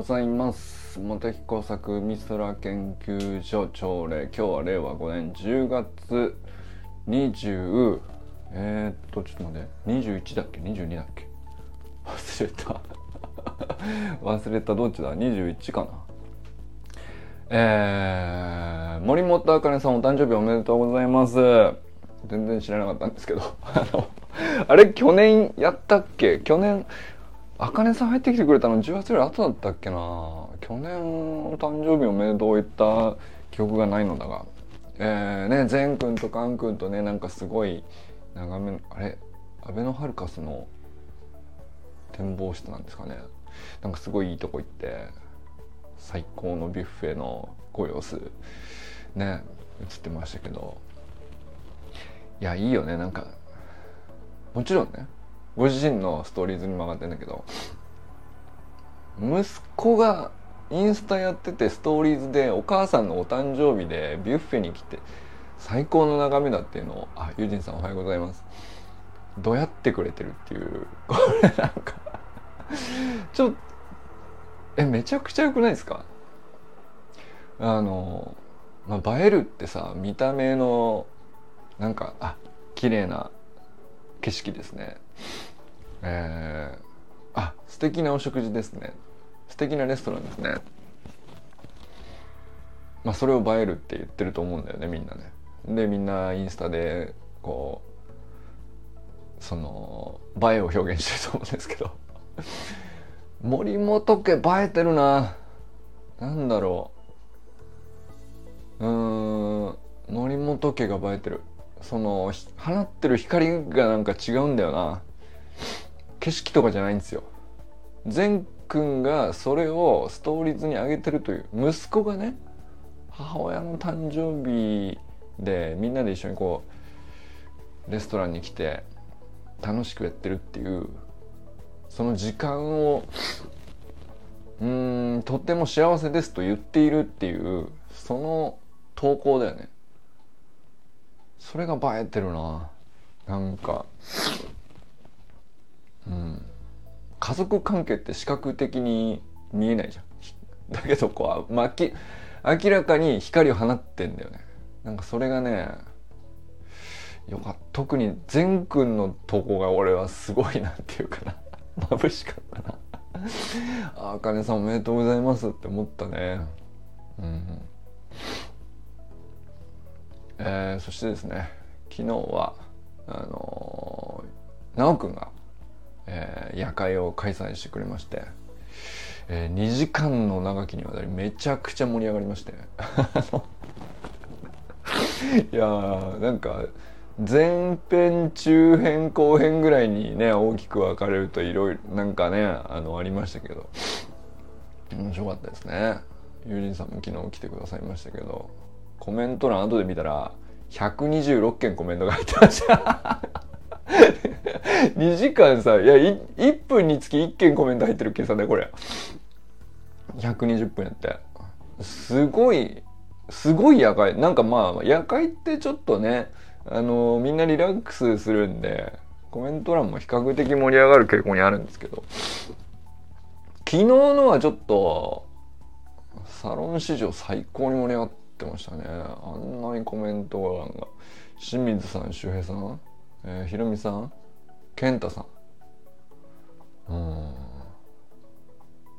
ございます。茂木工作美空研究所朝礼今日は令和5年10月20えー、っとちょっと待って。21だっけ？22だっけ？忘れた。忘れた。どっちだ？21かな。えー、森本あかねさんお誕生日おめでとうございます。全然知らなかったんですけど。あのあれ去年やったっけ？去年あかねさん入ってきてくれたの10月より後だったっけな。去年の誕生日おめでとう言った記憶がないのだが。えー、ね善くんとかんくんとねなんかすごい眺めあれ？アベノハルカスの展望室なんですかね。なんかすごいいいとこ行って最高のビュッフェのご様子。ね映ってましたけど。いやいいよねなんか。もちろんねご自身のストーリーズにも上がってんだけど息子がインスタやっててストーリーズでお母さんのお誕生日でビュッフェに来て最高の眺めだっていうのをあユージンさんおはようございます。どうやってくれてるっていうこれなんかちょっとえめちゃくちゃ良くないですか？あの、まあ、映えるってさ見た目のなんかあ綺麗な景色ですね。えー、あ素敵なお食事ですね。素敵なレストランですね。まあそれを映えるって言ってると思うんだよねみんなね。でみんなインスタでこうその映えを表現してると思うんですけど。森本家映えてるな。なんだろう。うん森本家が映えてる。その放ってる光がなんか違うんだよな。景色とかじゃないんですよ。善くんがそれをストーリーズに上げてるという息子がね母親の誕生日でみんなで一緒にこうレストランに来て楽しくやってるっていうその時間をうんとっても幸せですと言っているっていうその投稿だよね。それが映えてるな。なんかうん。家族関係って視覚的に見えないじゃん。だけどこう、まあ、明らかに光を放ってんだよね。なんかそれがねよかった。特に善くんの投稿が俺はすごいなっていうかな。眩しかったな。あかねさんおめでとうございますって思ったね。うんえー、そしてですね昨日はあのー、奈くんが、えー、夜会を開催してくれまして、えー、2時間の長きにわたりめちゃくちゃ盛り上がりまして。いやーなんか前編中編後編ぐらいにね大きく分かれるといろいろなんかねあのありましたけど。面白かったですね。友人さんも昨日来てくださいましたけど。コメント欄後で見たら126件コメントが入ってました。2時間さいや1分につき1件コメント入ってる計算だよこれ。120分やって。すごいすごい夜会なんかまあ夜会ってちょっとねあのみんなリラックスするんでコメント欄も比較的盛り上がる傾向にあるんですけど。昨日のはちょっとサロン史上最高に盛り上がってましたね。あんなにコメント欄が。清水さん周平さん、えー、ひろみさん健太さん。うん。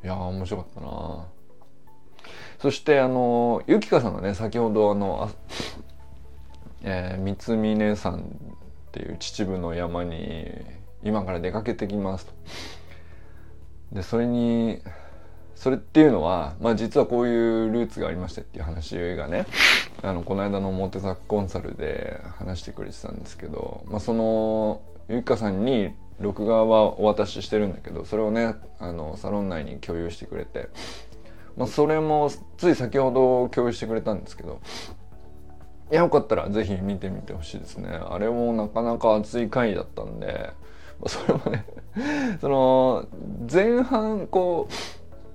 いや面白かったな。そしてあのゆきかさんがね先ほどあのあ、えー、三峰さんっていう秩父の山に今から出かけてきますと。でそれにそれっていうのは、まあ、実はこういうルーツがありましてっていう話がねあのこの間のモテザコンサルで話してくれてたんですけど、まあ、そのゆきかさんに録画はお渡ししてるんだけどそれをねあのサロン内に共有してくれて、まあ、それもつい先ほど共有してくれたんですけどいやよかったらぜひ見てみてほしいですね。あれもなかなか熱い回だったんでまあそれもねその前半こう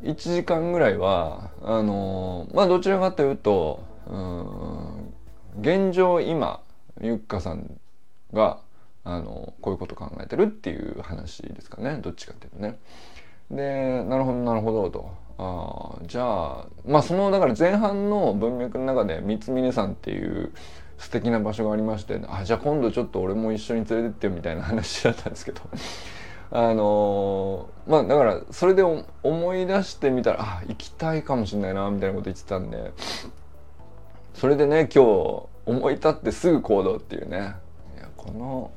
1時間ぐらいはあのまあどちらかというとうん現状今ゆっかさんがあのこういうこと考えてるっていう話ですかねどっちかっていうとね。でなるほどなるほどとあじゃあまあそのだから前半の文脈の中で三峰山っていう素敵な場所がありましてあじゃあ今度ちょっと俺も一緒に連れてってよみたいな話だったんですけどあのー、まあだからそれで思い出してみたらあ行きたいかもしれないなみたいなこと言ってたんで。それでね今日思い立ってすぐ行動っていうね。いやこの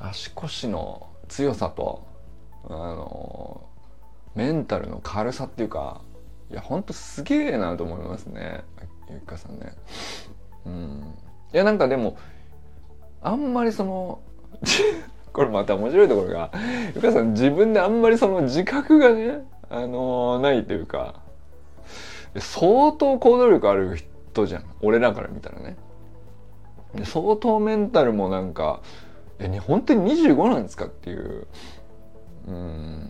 足腰の強さとあのメンタルの軽さっていうかいやほんとすげえなと思いますね。ゆっかさんね。うん、いやなんかでもあんまりその これまた面白いところがゆかさん自分であんまりその自覚がねあのー、ないというか相当行動力ある人じゃん。俺らから見たらね。相当メンタルもなんかえ本当に25なんですかっていう。うん。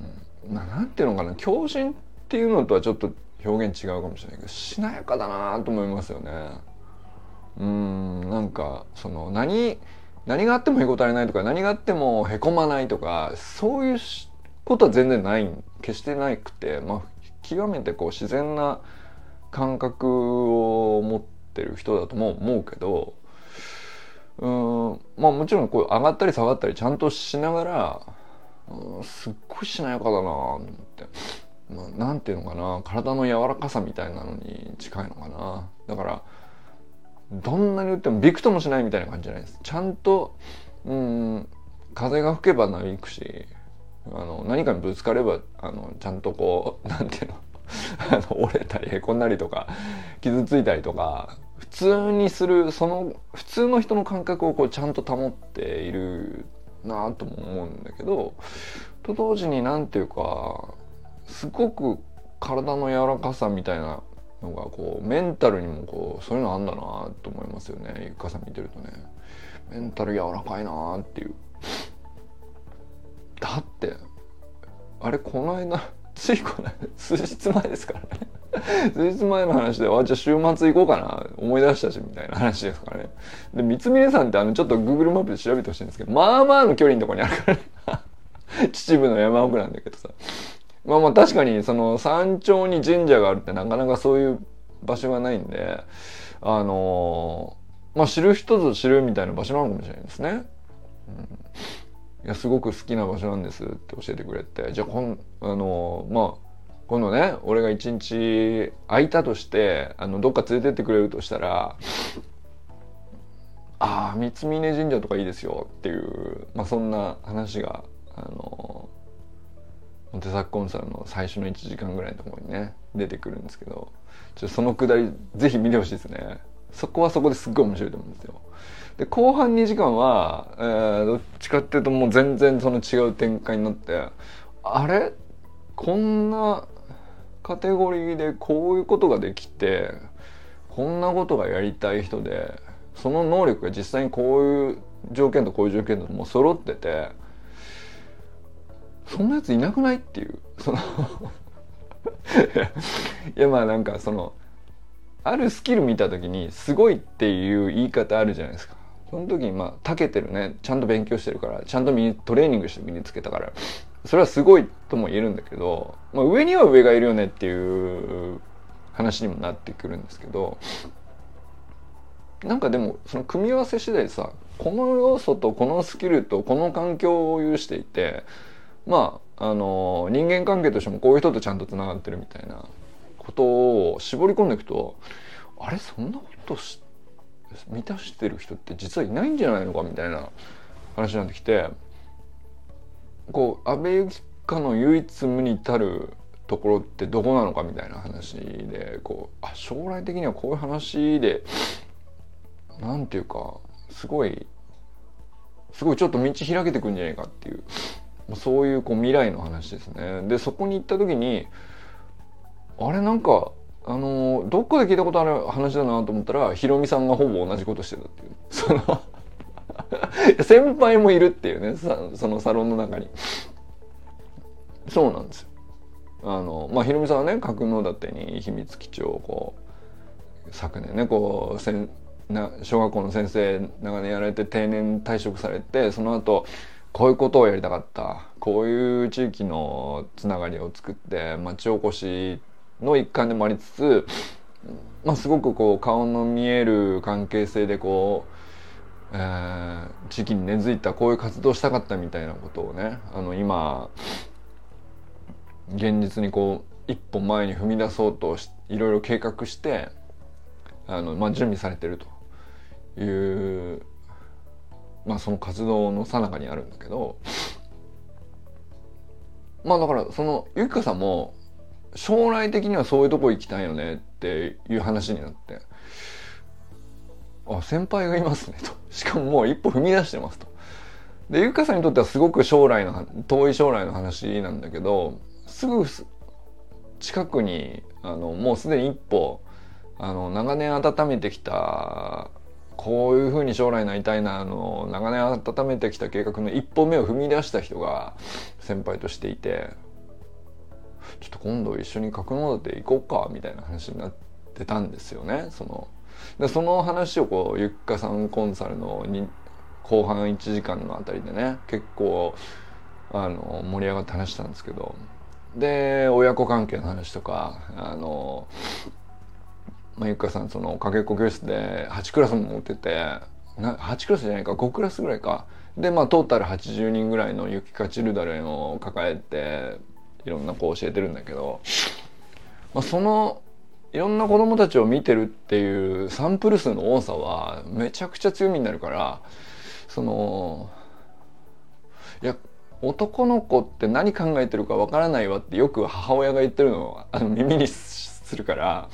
なんていうのかな。強靭っていうのとはちょっと表現違うかもしれないけどしなやかだなと思いますよね。うん。なんかその何何があってもへこたれないとか何があってもへこまないとかそういうことは全然ない決してなくて、まあ、極めてこう自然な感覚を持ってる人だとも思うけどうんまあもちろんこう上がったり下がったりちゃんとしながらすっごいしなやかだなと思って。まあ、なんていうのかな体の柔らかさみたいなのに近いのかなだからどんなに打ってもびくともしないみたいな感じじゃないです。ちゃんとうん風が吹けばなびくしあの何かにぶつかればあのちゃんとこう なんていうのあの折れたりへこんだりとか傷ついたりとか普通にするその普通の人の感覚をこうちゃんと保っているなとも思うんだけどと同時に何ていうかすごく体の柔らかさみたいなのがこうメンタルにもこうそういうのあんだなと思いますよねゆかさん見てるとねメンタル柔らかいなっていうだってあれこの間 ついこの間数日前ですからね 数日前の話で、あ、じゃあ週末行こうかな、思い出したし、みたいな話ですからね。で、三峰さんってあの、ちょっと Google マップで調べてほしいんですけど、まあまあの距離のとこにあるからね。秩父の山奥なんだけどさ。まあまあ確かにその山頂に神社があるってなかなかそういう場所がないんで、あのー、まあ知る人ぞ知るみたいな場所なのかもしれないですね。うん、いや、すごく好きな場所なんですって教えてくれて、じゃあこん、あのー、まあ、今度ね、俺が一日空いたとして、あの、どっか連れてってくれるとしたら、ああ、三峯神社とかいいですよっていう、まあそんな話が、あのーコンサルの最初の1時間ぐらいのところにね出てくるんですけどちょそのくだりぜひ見てほしいですね。そこはそこですっごい面白いと思うんですよ。で後半2時間は、えー、どっちかっていうともう全然その違う展開になってあれ？こんなカテゴリーでこういうことができてこんなことがやりたい人でその能力が実際にこういう条件とこういう条件ともう揃っててそんなやついなくないっていう。その いやまあなんかそのあるスキル見た時にすごいっていう言い方あるじゃないですか。その時にまあ長けてるね。ちゃんと勉強してるからちゃんとトレーニングして身につけたから。それはすごいとも言えるんだけど、まあ、上には上がいるよねっていう話にもなってくるんですけどなんかでもその組み合わせ次第さこの要素とこのスキルとこの環境を有していてまああの人間関係としてもこういう人とちゃんとつながってるみたいなことを絞り込んでいくとあれそんなことし満たしてる人って実はいないんじゃないのかみたいな話になってきてこう安倍由紀香の唯一無二たるところってどこなのかみたいな話でこうあ将来的にはこういう話でなんていうかすごいすごいちょっと道開けてくんじゃないかっていう。そういうこう未来の話ですね。でそこに行った時にあれなんかあのどっかで聞いたことある話だなと思ったらヒロミさんがほぼ同じことしてたっていう。その 先輩もいるっていうねそのサロンの中に。そうなんですよ。あのまあヒロミさんはね格納立てに秘密基地をこう昨年ねこうせんな小学校の先生長年やられて定年退職されてその後こういうことをやりたかった。こういう地域のつながりを作って町おこしの一環でもありつつ、まあ、すごくこう顔の見える関係性でこう、えー、地域に根付いたこういう活動したかったみたいなことをねあの今現実にこう一歩前に踏み出そうといろいろ計画してあの、まあ、準備されてるというまあその活動の最中にあるんだけどまあだからそのゆきかさんも将来的にはそういうとこ行きたいよねっていう話になってあ先輩がいますねとしかももう一歩踏み出してますと。でゆきかさんにとってはすごく将来の遠い将来の話なんだけどすぐ近くにあのもうすでに一歩あの長年温めてきたこういうふうに将来なりたいなあの長年温めてきた計画の一歩目を踏み出した人が先輩としていてちょっと今度一緒に角館行こうかみたいな話になってたんですよね。そのでその話をこうゆっかさんコンサルのに後半1時間のあたりでね結構あの盛り上がって話したんですけどで親子関係の話とかあのまあ、ゆかさんそのかけっこ教室で8クラスも持っててな8クラスじゃないか5クラスぐらいか。でまあトータル80人ぐらいのゆきかチルダレンを抱えていろんな子を教えてるんだけど、まあ、そのいろんな子供たちを見てるっていうサンプル数の多さはめちゃくちゃ強みになるからそのいや男の子って何考えてるかわからないわってよく母親が言ってるのをあの耳にするから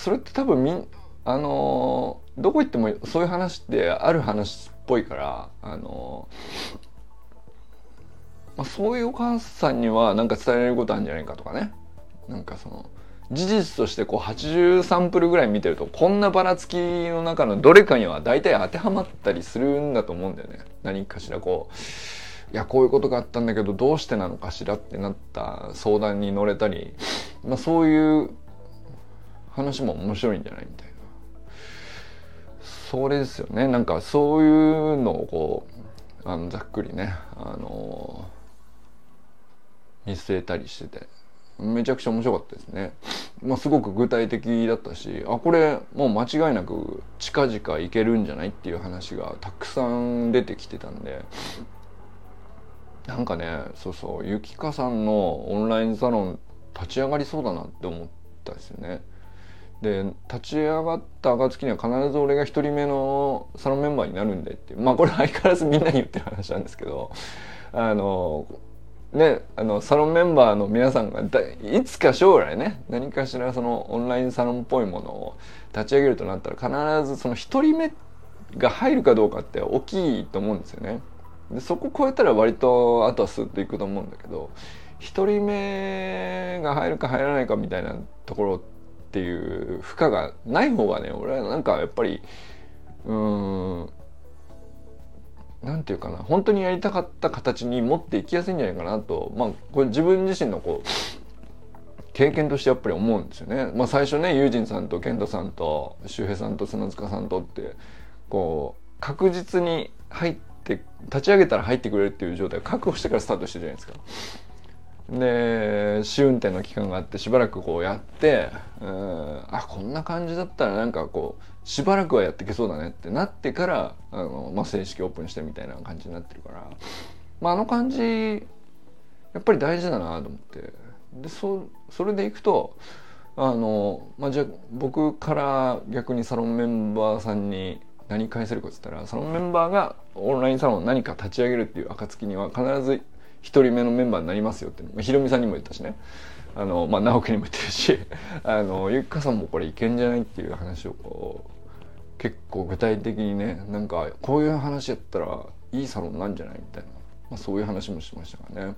それって多分みんあのどこ行ってもそういう話ってある話っぽいからあのまあ、そういうお母さんには何か伝えられることあるんじゃないかとかね。なんかその事実としてこう80サンプルぐらい見てるとこんなばらつきの中のどれかには大体当てはまったりするんだと思うんだよね。何かしらこういやこういうことがあったんだけどどうしてなのかしらってなった相談に乗れたり、まあ、そういう話も面白いんじゃないみたいなそれですよねなんかそういうのをこうあのざっくりねあの見据えたりしててめちゃくちゃ面白かったですね。まあ、すごく具体的だったしあこれもう間違いなく近々行けるんじゃないっていう話がたくさん出てきてたんでなんかねそうそうゆきかさんのオンラインサロン立ち上がりそうだなって思ったですよね。で立ち上がった暁には必ず俺が一人目のサロンメンバーになるんでってまあこれ相変わらずみんなに言ってる話なんですけどあのねあのサロンメンバーの皆さんがいつか将来ね何かしらそのオンラインサロンっぽいものを立ち上げるとなったら必ずその一人目が入るかどうかって大きいと思うんですよね。でそこ超えたら割とあとはスッといくと思うんだけど一人目が入るか入らないかみたいなところってっていう負荷がない方がね俺はなんかやっぱりうんなんていうかな本当にやりたかった形に持っていきやすいんじゃないかなとまあこれ自分自身のこう経験としてやっぱり思うんですよね。まあ、最初ねユージンさんと健太さんと周平さんと砂塚さんとってこう確実に入って立ち上げたら入ってくれるっていう状態を確保してからスタートしてるじゃないですか。で試運転の期間があってしばらくこうやってうんあこんな感じだったらなんかこうしばらくはやっていけそうだねってなってからあの、まあ、正式オープンしてみたいな感じになってるから、まあ、あの感じやっぱり大事だなと思って。でそそれでいくとあの、まあ、じゃあ僕から逆にサロンメンバーさんに何返せるかっつったらサロンメンバーがオンラインサロン何か立ち上げるっていう暁には必ず一人目のメンバーになりますよって、まあ、ひろみさんにも言ったしね。あの、まあ、直樹にも言ってるし。あのゆっかさんもこれいけんじゃないっていう話をこう結構具体的にねなんかこういう話やったらいいサロンなんじゃないみたいな、まあ、そういう話もしましたからね。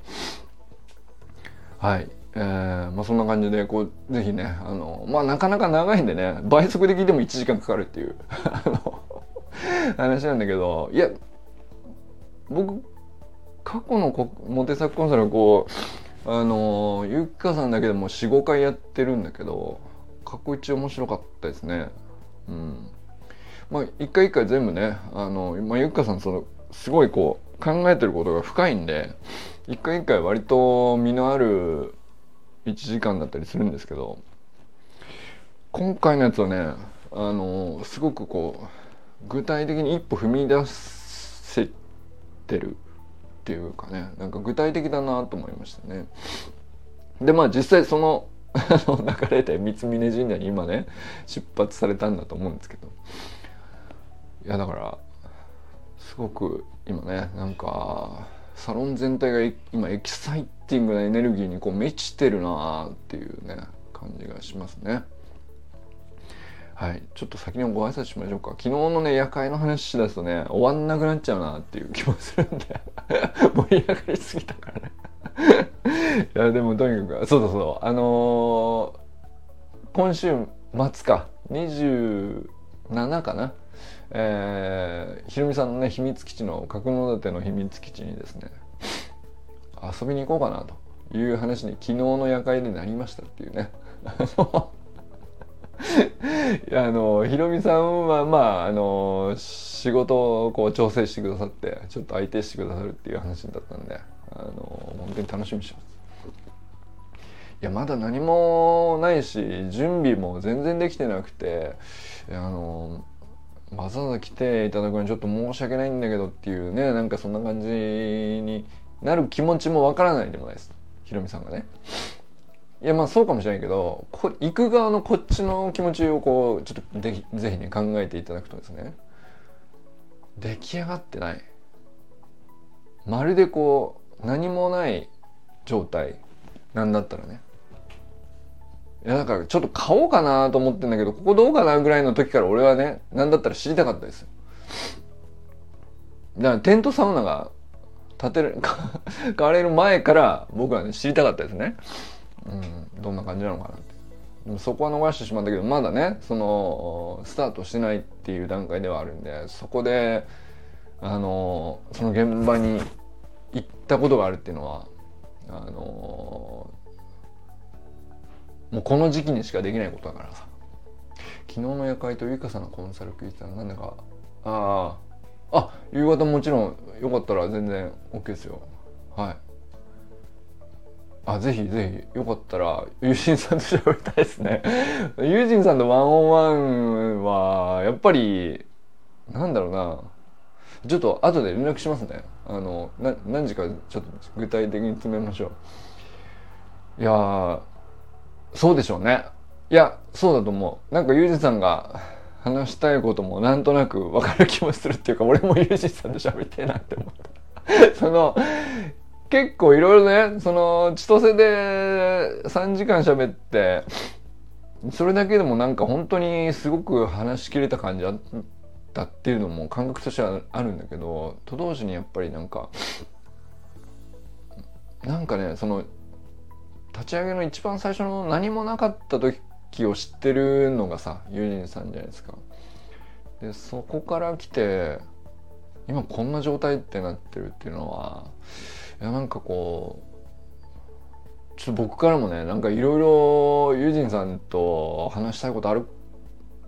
はい。えー、まあそんな感じでこうぜひねあのまあなかなか長いんでね倍速で聞いても1時間かかるっていう。話なんだけどいや僕過去のモテ作コンサルはこうあのゆっかさんだけでも45回やってるんだけど過去一面白かったですね。うん。まあ一回一回全部ねあの、まあ、ゆっかさんそのすごいこう考えてることが深いんで一回一回割と身のある1時間だったりするんですけど今回のやつはねあのすごくこう具体的に一歩踏み出せてる。っていうかねなんか具体的だなと思いましたね。でまあ実際その 流れで三峯神社に今ね出発されたんだと思うんですけどいやだからすごく今ねなんかサロン全体が今エキサイティングなエネルギーにこう満ちてるなっていうね感じがしますね。はい、ちょっと先にご挨拶しましょうか。昨日のね夜会の話しだすとね終わんなくなっちゃうなっていう気もするんで。盛り上がりすぎたからね。いやでもとにかくそうそうそう。あのー、今週末か。27かな。えー、ひろみさんのね秘密基地の角館の秘密基地にですね遊びに行こうかなという話に昨日の夜会でなりましたっていうね。あのひろみさんはまああの仕事をこう調整してくださってちょっと相手してくださるっていう話だったんであの本当に楽しみにしてます。いやまだ何もないし準備も全然できてなくてあのわざわざ来ていただくのにちょっと申し訳ないんだけどっていうねなんかそんな感じになる気持ちもわからないでもないです。ひろみさんがね。いやまあそうかもしれないけどこ行く側のこっちの気持ちをこうちょっとぜひぜひね考えていただくとですね出来上がってない。まるでこう何もない状態なんだったらね。いやだからちょっと買おうかなと思ってんだけどここどうかなぐらいの時から俺はね何だったら知りたかったですよ。だからテントサウナが建てる 買われる前から僕はね知りたかったですね。うん、どんな感じなのかなって。でもそこは逃してしまったけどまだねそのスタートしてないっていう段階ではあるんでそこであのその現場に行ったことがあるっていうのはあのもうこの時期にしかできないことだからさ。昨日の夜会とゆかさんのコンサル聞いてたらなんだかあああ夕方もちろんよかったら全然 OK ですよ。はい。あぜひぜひよかったら友人さんと喋りたいですね。友人さんとワンオンワンはやっぱりなんだろうな。ちょっと後で連絡しますね。あのな何時かちょっと具体的に詰めましょう。いやそうでしょうね。いやそうだと思う。なんかユージさんが話したいこともなんとなく分かる気もするっていうか俺もユージさんと喋りたいなって思った。その結構いろいろね、その、千歳で3時間喋って、それだけでもなんか本当にすごく話し切れた感じあったっていうのも感覚としてはあるんだけど、と同時にやっぱりなんか、なんかね、その、立ち上げの一番最初の何もなかった時を知ってるのがさ、ユージンさんじゃないですか。で、そこから来て、今こんな状態ってなってるっていうのは、いやなんかこうちょっと僕からもねなんかいろいろユージンさんと話したいことある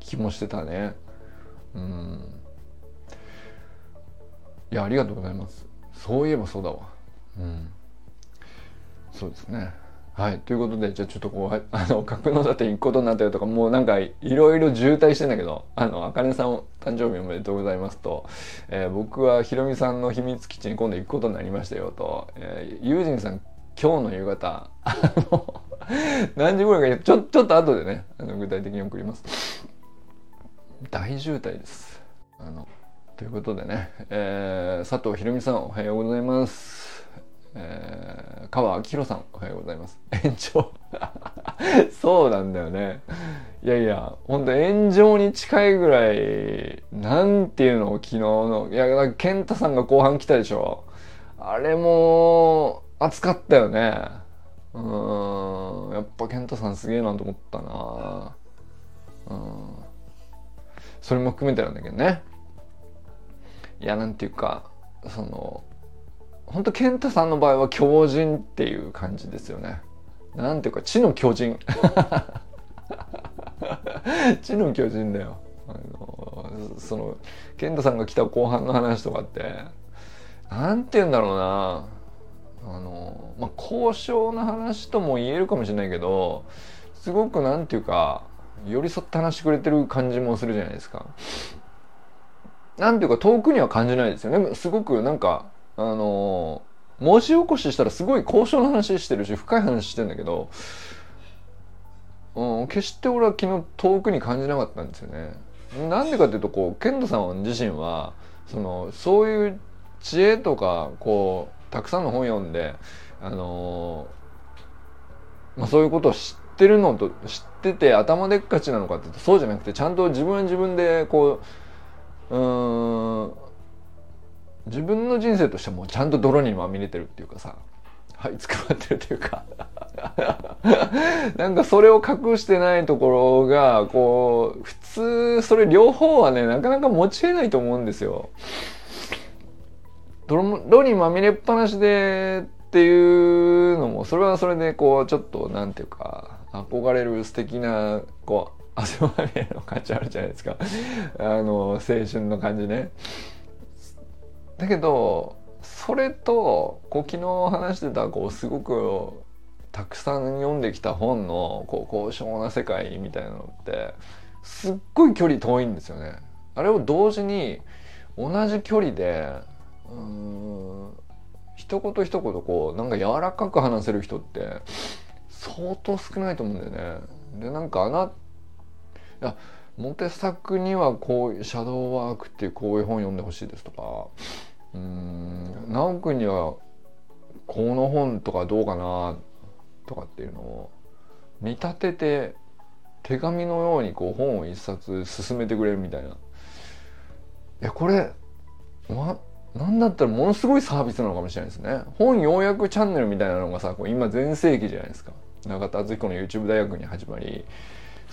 気もしてたね。うん。いやありがとうございます。そういえばそうだわ。うん。そうですね。はい。ということで、じゃあちょっとこう、あの、格納立て行くことになったよとか、もうなんかいろいろ渋滞してんだけど、あの、あかねさん誕生日おめでとうございますと、えー、僕はひろみさんの秘密基地に今度行くことになりましたよと、えー、ユージンさん今日の夕方、あの、何時頃か、ちょ、ちょっと後でね、あの具体的に送ります。大渋滞です。あの、ということでね、えー、佐藤ひろみさんおはようございます。えー、川明宏さんおはようございます。炎上。そうなんだよね。いやいやほんと炎上に近いぐらいなんていうの昨日の。いや健太さんが後半来たでしょ。あれも熱かったよね。うん。やっぱ健太さんすげえなと思ったな。うん。それも含めてなんだけどね。いやなんていうかその本当健太さんの場合は強靭っていう感じですよね。なんていうか知の巨人。知の巨人だよ。あのその健太さんが来た後半の話とかってなんて言うんだろうなあのまあ交渉の話とも言えるかもしれないけどすごくなんていうか寄り添って話してくれてる感じもするじゃないですか。なんていうか遠くには感じないですよね。すごくなんかあの文字起こししたらすごい交渉の話してるし深い話してんだけど、うん、決して俺は昨日遠くに感じなかったんですよね。なんでかっていうとこうケントさん自身はそのそういう知恵とかこうたくさんの本読んであのまあ、そういうことを知ってるのと知ってて頭でっかちなのかっていうとそうじゃなくてちゃんと自分は自分でこううん自分の人生としてもちゃんと泥にまみれてるっていうかさはいつくばってるっていうか なんかそれを隠してないところがこう普通それ両方はねなかなか持ち得ないと思うんですよ。泥にまみれっぱなしでっていうのもそれはそれでこうちょっとなんていうか憧れる素敵なこう汗まみれの感じあるじゃないですかあの青春の感じね。だけどそれとこう昨日話してたこうすごくたくさん読んできた本のこう高尚な世界みたいなのってすっごい距離遠いんですよね。あれを同時に同じ距離でうん一言一言こうなんか柔らかく話せる人って相当少ないと思うんだよね。でなんかあないやモテ作にはこういうシャドーワークっていうこういう本読んでほしいですとかうん直くんにはこの本とかどうかなとかっていうのを見立てて手紙のようにこう本を一冊進めてくれるみたいな。いやこれ、ま、なんだったらものすごいサービスなのかもしれないですね。本要約チャンネルみたいなのがさこう今全盛期じゃないですか。中田敦彦の YouTube 大学に始まり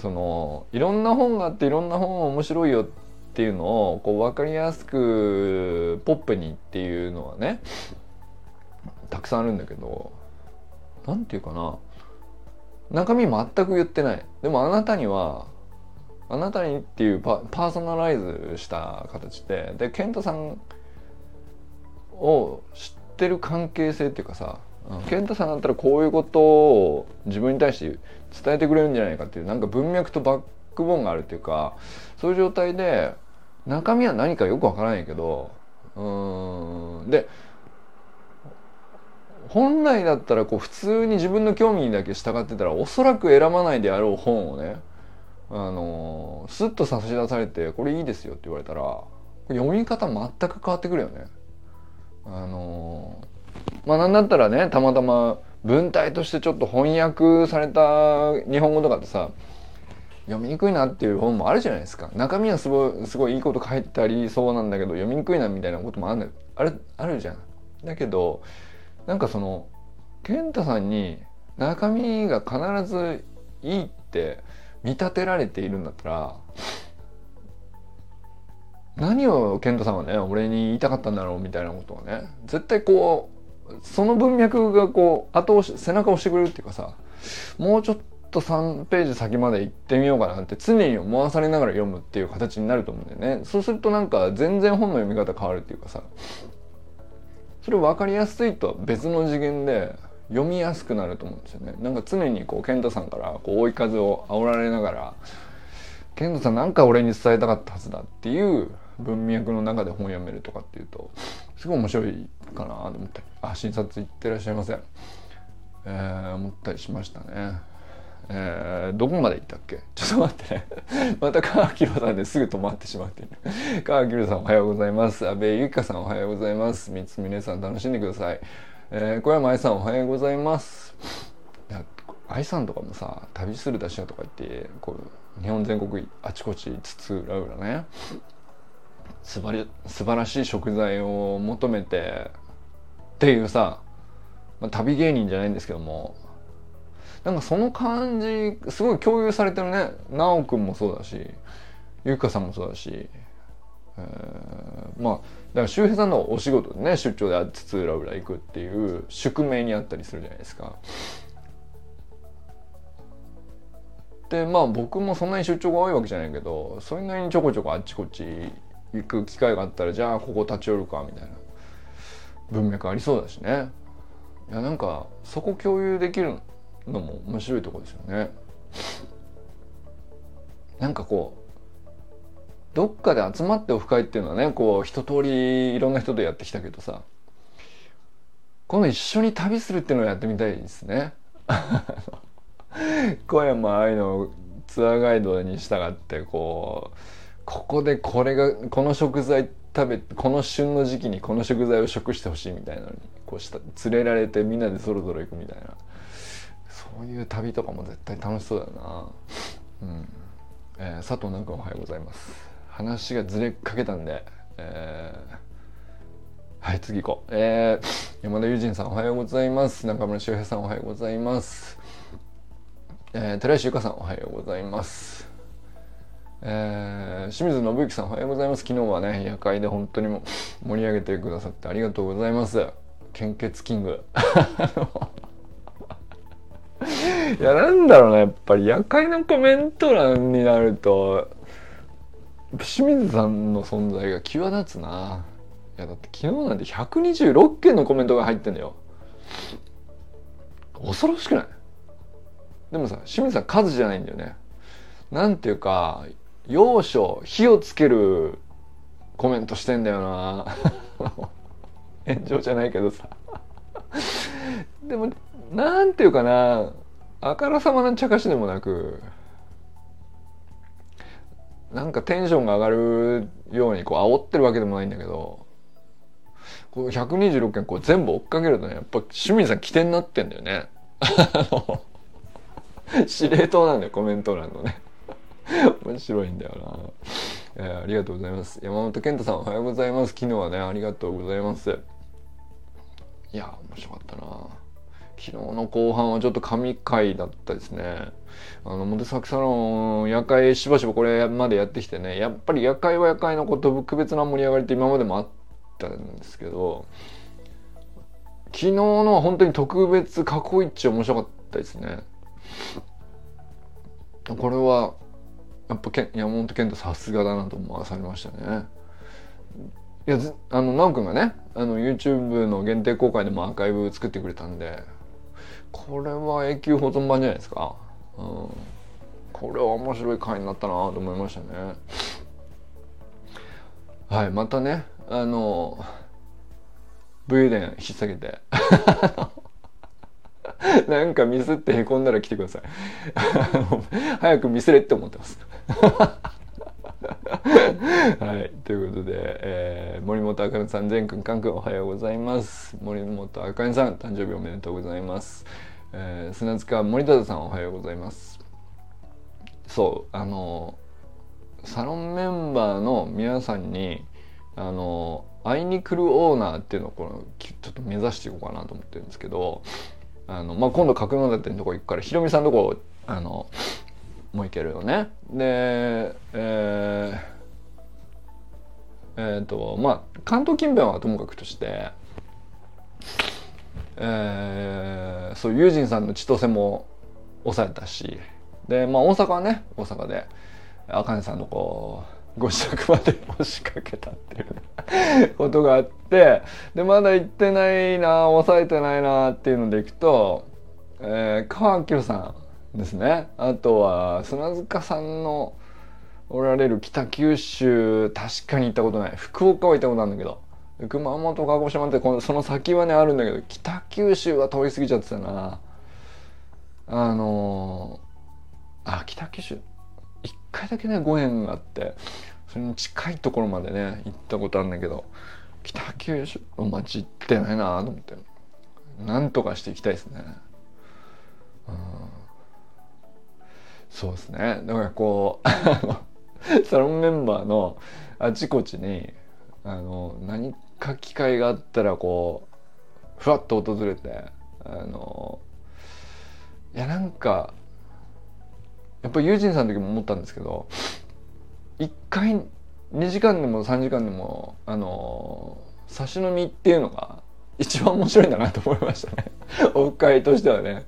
そのいろんな本があっていろんな本面白いよっていうのをこう分かりやすくポップにっていうのはねたくさんあるんだけど何て言うかな。中身全く言ってない。でもあなたにはあなたにっていうパーソナライズした形でで健太さんを知ってる関係性っていうかさ健太さんだったらこういうことを自分に対して伝えてくれるんじゃないかっていうなんか文脈とバックボーンがあるっていうかそういう状態で中身は何かよくわからないけどうんで本来だったらこう普通に自分の興味にだけ従ってたらおそらく選ばないであろう本をねあのスッと差し出されて「これいいですよ」って言われたら読み方全く変わってくるよね。あのまあなんだったらねたまたま文体としてちょっと翻訳された日本語とかってさ読みにくいなっていう本もあるじゃないですか中身はすごいすごいいいこと書いてありそうなんだけど読みにくいなみたいなこともあるあるあるじゃん。だけどなんかその健太さんに中身が必ずいいって見立てられているんだったら何を健太さんはね俺に言いたかったんだろうみたいなことをね絶対こうその文脈がこう後押し背中を押してくれるっていうかさもうちょっと3ページ先まで行ってみようかなって常に思わされながら読むっていう形になると思うんだよね。そうするとなんか全然本の読み方変わるっていうかさそれ分かりやすいとは別の次元で読みやすくなると思うんですよね。なんか常にこう健太さんからこう追い風を煽られながら健太さんなんか俺に伝えたかったはずだっていう文脈の中で本読めるとかっていうとすごい面白いかなと思った。りあ診察行ってらっしゃいません、えー、思ったりしましたね。えー、どこまで行ったっけ？ちょっと待ってね。また川木さんですぐ止まってしまっている。川木さんおはようございます。安部ゆきかさんおはようございます。三つ峰さん楽しんでください、えー、小山愛さんおはようございます。愛さんとかもさ旅するだし屋とか言ってこう日本全国あちこち津々浦々ね。素晴素晴らしい食材を求めてっていうさ、まあ、旅芸人じゃないんですけどもなんかその感じすごい共有されてるね奈くんもそうだしゆかさんもそうだし、えー、まあだから周平さんのお仕事でね出張であっつつ裏裏行くっていう宿命にあったりするじゃないですか。でまあ僕もそんなに出張が多いわけじゃないけどそれなりにちょこちょこあっちこっち行く機会があったらじゃあここ立ち寄るかみたいな。文脈ありそうだしね。いやなんかそこ共有できるのも面白いとこですよね。なんかこうどっかで集まってオフ会っていうのはねこう一通りいろんな人とやってきたけどさこの一緒に旅するっていうのをやってみたいですね。小山愛のツアーガイドに従ってこうここでこれがこの食材食べこの旬の時期にこの食材を食してほしいみたいなのにこうした連れられてみんなでそろそろ行くみたいな。そういう旅とかも絶対楽しそうだな。うん。えー、佐藤南君おはようございます。話がずれかけたんで、えー、はい次行こう、えー、山田友人さんおはようございます。中村修平さんおはようございます。えー、寺石由香さんおはようございます。えー、清水信之さんおはようございます。昨日はね、夜会で本当にも盛り上げてくださってありがとうございます。献血キング。いや、なんだろうな、やっぱり夜会のコメント欄になると、清水さんの存在が際立つな。いや、だって昨日なんて126件のコメントが入ってんだよ。恐ろしくない？でもさ清水さん数じゃないんだよねなんていうか要所火をつけるコメントしてんだよな。炎上じゃないけどさ。でもなんていうかな。あからさまな茶化しでもなくなんかテンションが上がるようにこう煽ってるわけでもないんだけどこう126件こう全部追っかけるとねやっぱ清水さん起点になってんだよね。司令塔なんだよコメント欄のね。面白いんだよな、えー、ありがとうございます。山本健太さんおはようございます。昨日はねありがとうございます。いや面白かったな。昨日の後半はちょっと神回だったですね。あの、モサクサロン、夜会しばしばこれまでやってきてね、やっぱり夜会は夜会のこと特別な盛り上がりって今までもあったんですけど、昨日のは本当に特別過去一面白かったですね。これはやっぱけ山本健太さすがだなと思わされましたね。いやあの直くんがねあの YouTube の限定公開でもアーカイブ作ってくれたんでこれは永久保存版じゃないですか。うん、これは面白い回になったなと思いましたね。はいまたねあの武勇伝引っ提げて なんかミスってへこんだら来てください。早くミスれって思ってます。はい。ということで、えー、森本あかねさん、全くん、かんくん、おはようございます。森本あかねさん、誕生日おめでとうございます。えー、砂塚森田さん、おはようございます。そう、あの、サロンメンバーの皆さんに、あの、会いに来るオーナーっていうのをこのちょっと目指していこうかなと思ってるんですけど、あの、まあ、今度角館のとこ行くからひろみさんのとこあのもう行けるよね。でえー、えー、とまあ関東近辺はともかくとしてえー、そう友人さんの千歳も抑えたしでまあ大阪はね大阪で茜さんのこうご自宅まで押しかけたっていう ことがあってでまだ行ってないな抑えてないなっていうのでいくと、えー、川明さんですね。あとは砂塚さんのおられる北九州確かに行ったことない。福岡は行ったことあるんだけど熊本鹿児島ってこのその先はねあるんだけど北九州は通り過ぎちゃってたな。あのー、あ北九州一回だけねご縁があってそれに近いところまでね行ったことあるんだけど北九州の街行ってないなと思って。なんとかしていきたいですね。うん、そうですね。だからこうサロンメンバーのあちこちにあの何か機会があったらこうふわっと訪れてあのいやなんかやっぱりユージンさんの時も思ったんですけど一回2時間でも3時間でもあの差し飲みっていうのが一番面白いんだなと思いましたね。オフ会としてはね。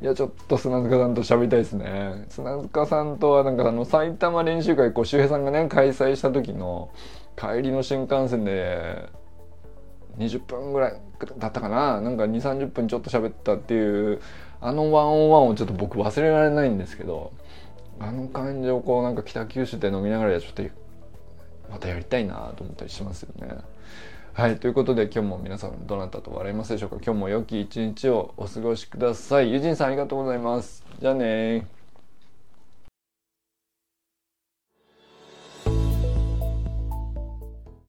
いやちょっと砂塚さんと喋りたいですね。砂塚さんとはなんかあの埼玉練習会こう周平さんがね開催した時の帰りの新幹線で20分ぐらいだったかな。なんか2 3 0分ちょっと喋ったっていうあのワンオンワンをちょっと僕忘れられないんですけどあの感じをこうなんか北九州で飲みながらちょっとまたやりたいなと思ったりしますよね。はいということで今日も皆さんどなたと笑いますでしょうか？今日も良き一日をお過ごしください。ユジンさんありがとうございます。じゃあね